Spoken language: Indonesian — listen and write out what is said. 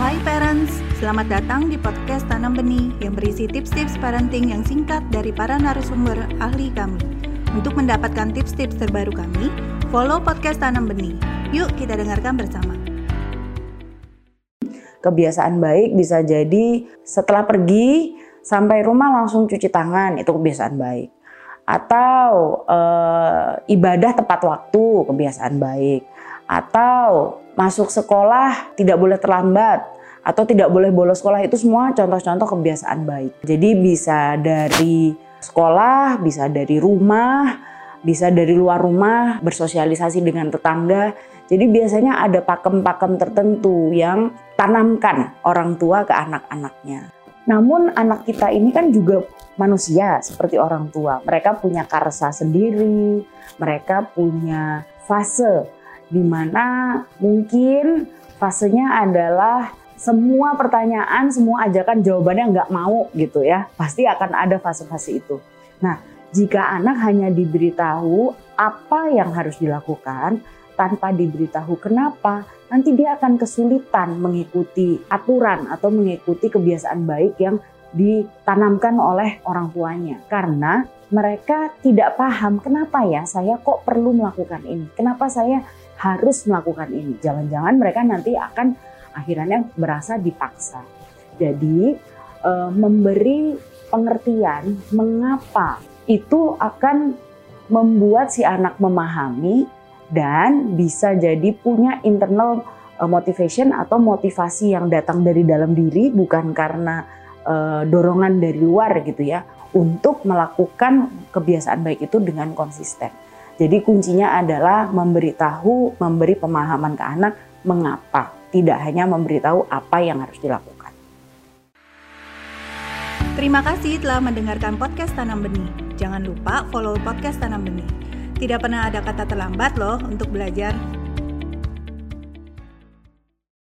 Hai parents, selamat datang di podcast Tanam Benih yang berisi tips-tips parenting yang singkat dari para narasumber ahli kami. Untuk mendapatkan tips-tips terbaru kami, follow podcast Tanam Benih. Yuk kita dengarkan bersama. Kebiasaan baik bisa jadi setelah pergi sampai rumah langsung cuci tangan, itu kebiasaan baik. Atau e, ibadah tepat waktu, kebiasaan baik. Atau masuk sekolah tidak boleh terlambat atau tidak boleh bolos sekolah itu semua contoh-contoh kebiasaan baik. Jadi bisa dari sekolah, bisa dari rumah, bisa dari luar rumah, bersosialisasi dengan tetangga. Jadi biasanya ada pakem-pakem tertentu yang tanamkan orang tua ke anak-anaknya. Namun anak kita ini kan juga manusia seperti orang tua. Mereka punya karsa sendiri, mereka punya fase di mana mungkin fasenya adalah semua pertanyaan, semua ajakan jawabannya nggak mau gitu ya. Pasti akan ada fase-fase itu. Nah, jika anak hanya diberitahu apa yang harus dilakukan tanpa diberitahu kenapa, nanti dia akan kesulitan mengikuti aturan atau mengikuti kebiasaan baik yang ditanamkan oleh orang tuanya. Karena mereka tidak paham kenapa ya saya kok perlu melakukan ini. Kenapa saya harus melakukan ini. Jangan-jangan mereka nanti akan akhirnya berasa dipaksa. Jadi eh, memberi pengertian mengapa itu akan membuat si anak memahami dan bisa jadi punya internal eh, motivation atau motivasi yang datang dari dalam diri bukan karena uh, dorongan dari luar gitu ya untuk melakukan kebiasaan baik itu dengan konsisten. Jadi kuncinya adalah memberitahu, memberi pemahaman ke anak mengapa, tidak hanya memberitahu apa yang harus dilakukan. Terima kasih telah mendengarkan podcast Tanam Benih. Jangan lupa follow podcast Tanam Benih. Tidak pernah ada kata terlambat loh untuk belajar.